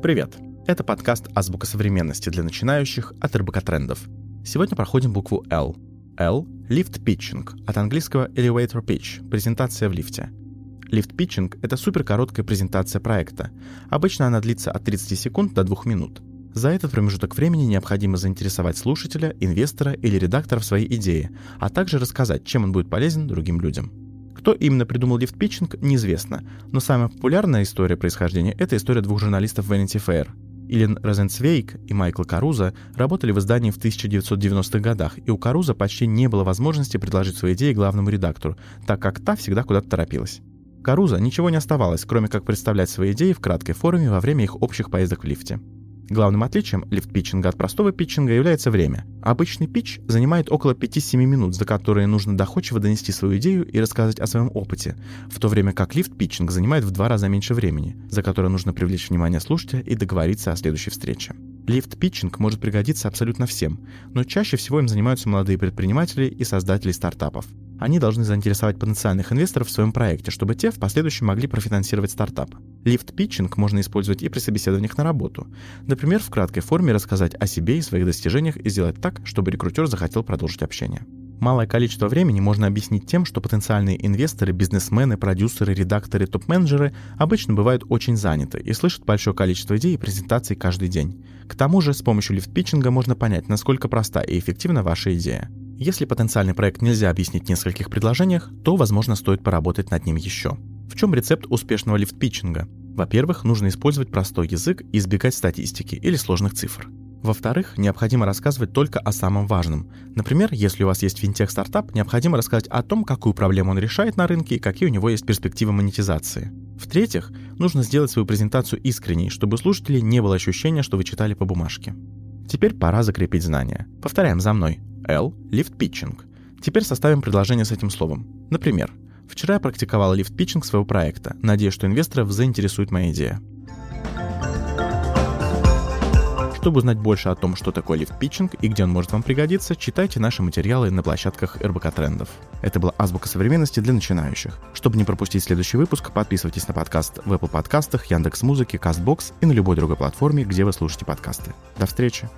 Привет! Это подкаст «Азбука современности» для начинающих от РБК Трендов. Сегодня проходим букву L. L — Lift Pitching, от английского Elevator Pitch — презентация в лифте. Lift Pitching — это суперкороткая презентация проекта. Обычно она длится от 30 секунд до 2 минут. За этот промежуток времени необходимо заинтересовать слушателя, инвестора или редактора в своей идее, а также рассказать, чем он будет полезен другим людям. Кто именно придумал лифт-питчинг, неизвестно, но самая популярная история происхождения – это история двух журналистов Vanity Fair. Илен Розенцвейк и Майкл Каруза работали в издании в 1990-х годах, и у Каруза почти не было возможности предложить свои идеи главному редактору, так как та всегда куда-то торопилась. Каруза ничего не оставалось, кроме как представлять свои идеи в краткой форме во время их общих поездок в лифте. Главным отличием лифт-питчинга от простого питчинга является время. Обычный питч занимает около 5-7 минут, за которые нужно доходчиво донести свою идею и рассказать о своем опыте, в то время как лифт-питчинг занимает в два раза меньше времени, за которое нужно привлечь внимание слушателя и договориться о следующей встрече. Лифт-питчинг может пригодиться абсолютно всем, но чаще всего им занимаются молодые предприниматели и создатели стартапов. Они должны заинтересовать потенциальных инвесторов в своем проекте, чтобы те в последующем могли профинансировать стартап. Лифт-питчинг можно использовать и при собеседованиях на работу. Например, в краткой форме рассказать о себе и своих достижениях и сделать так, чтобы рекрутер захотел продолжить общение. Малое количество времени можно объяснить тем, что потенциальные инвесторы, бизнесмены, продюсеры, редакторы, топ-менеджеры обычно бывают очень заняты и слышат большое количество идей и презентаций каждый день. К тому же с помощью лифт-питчинга можно понять, насколько проста и эффективна ваша идея. Если потенциальный проект нельзя объяснить в нескольких предложениях, то, возможно, стоит поработать над ним еще. В чем рецепт успешного лифт-питчинга? Во-первых, нужно использовать простой язык и избегать статистики или сложных цифр. Во-вторых, необходимо рассказывать только о самом важном. Например, если у вас есть финтех-стартап, необходимо рассказать о том, какую проблему он решает на рынке и какие у него есть перспективы монетизации. В-третьих, нужно сделать свою презентацию искренней, чтобы у слушателей не было ощущения, что вы читали по бумажке. Теперь пора закрепить знания. Повторяем за мной. L – лифт-питчинг. Теперь составим предложение с этим словом. Например, вчера я практиковал лифт-питчинг своего проекта, надеясь, что инвесторов заинтересует моя идея. Чтобы узнать больше о том, что такое лифт-питчинг и где он может вам пригодиться, читайте наши материалы на площадках РБК Трендов. Это была азбука современности для начинающих. Чтобы не пропустить следующий выпуск, подписывайтесь на подкаст в Apple подкастах, Яндекс.Музыке, Castbox и на любой другой платформе, где вы слушаете подкасты. До встречи!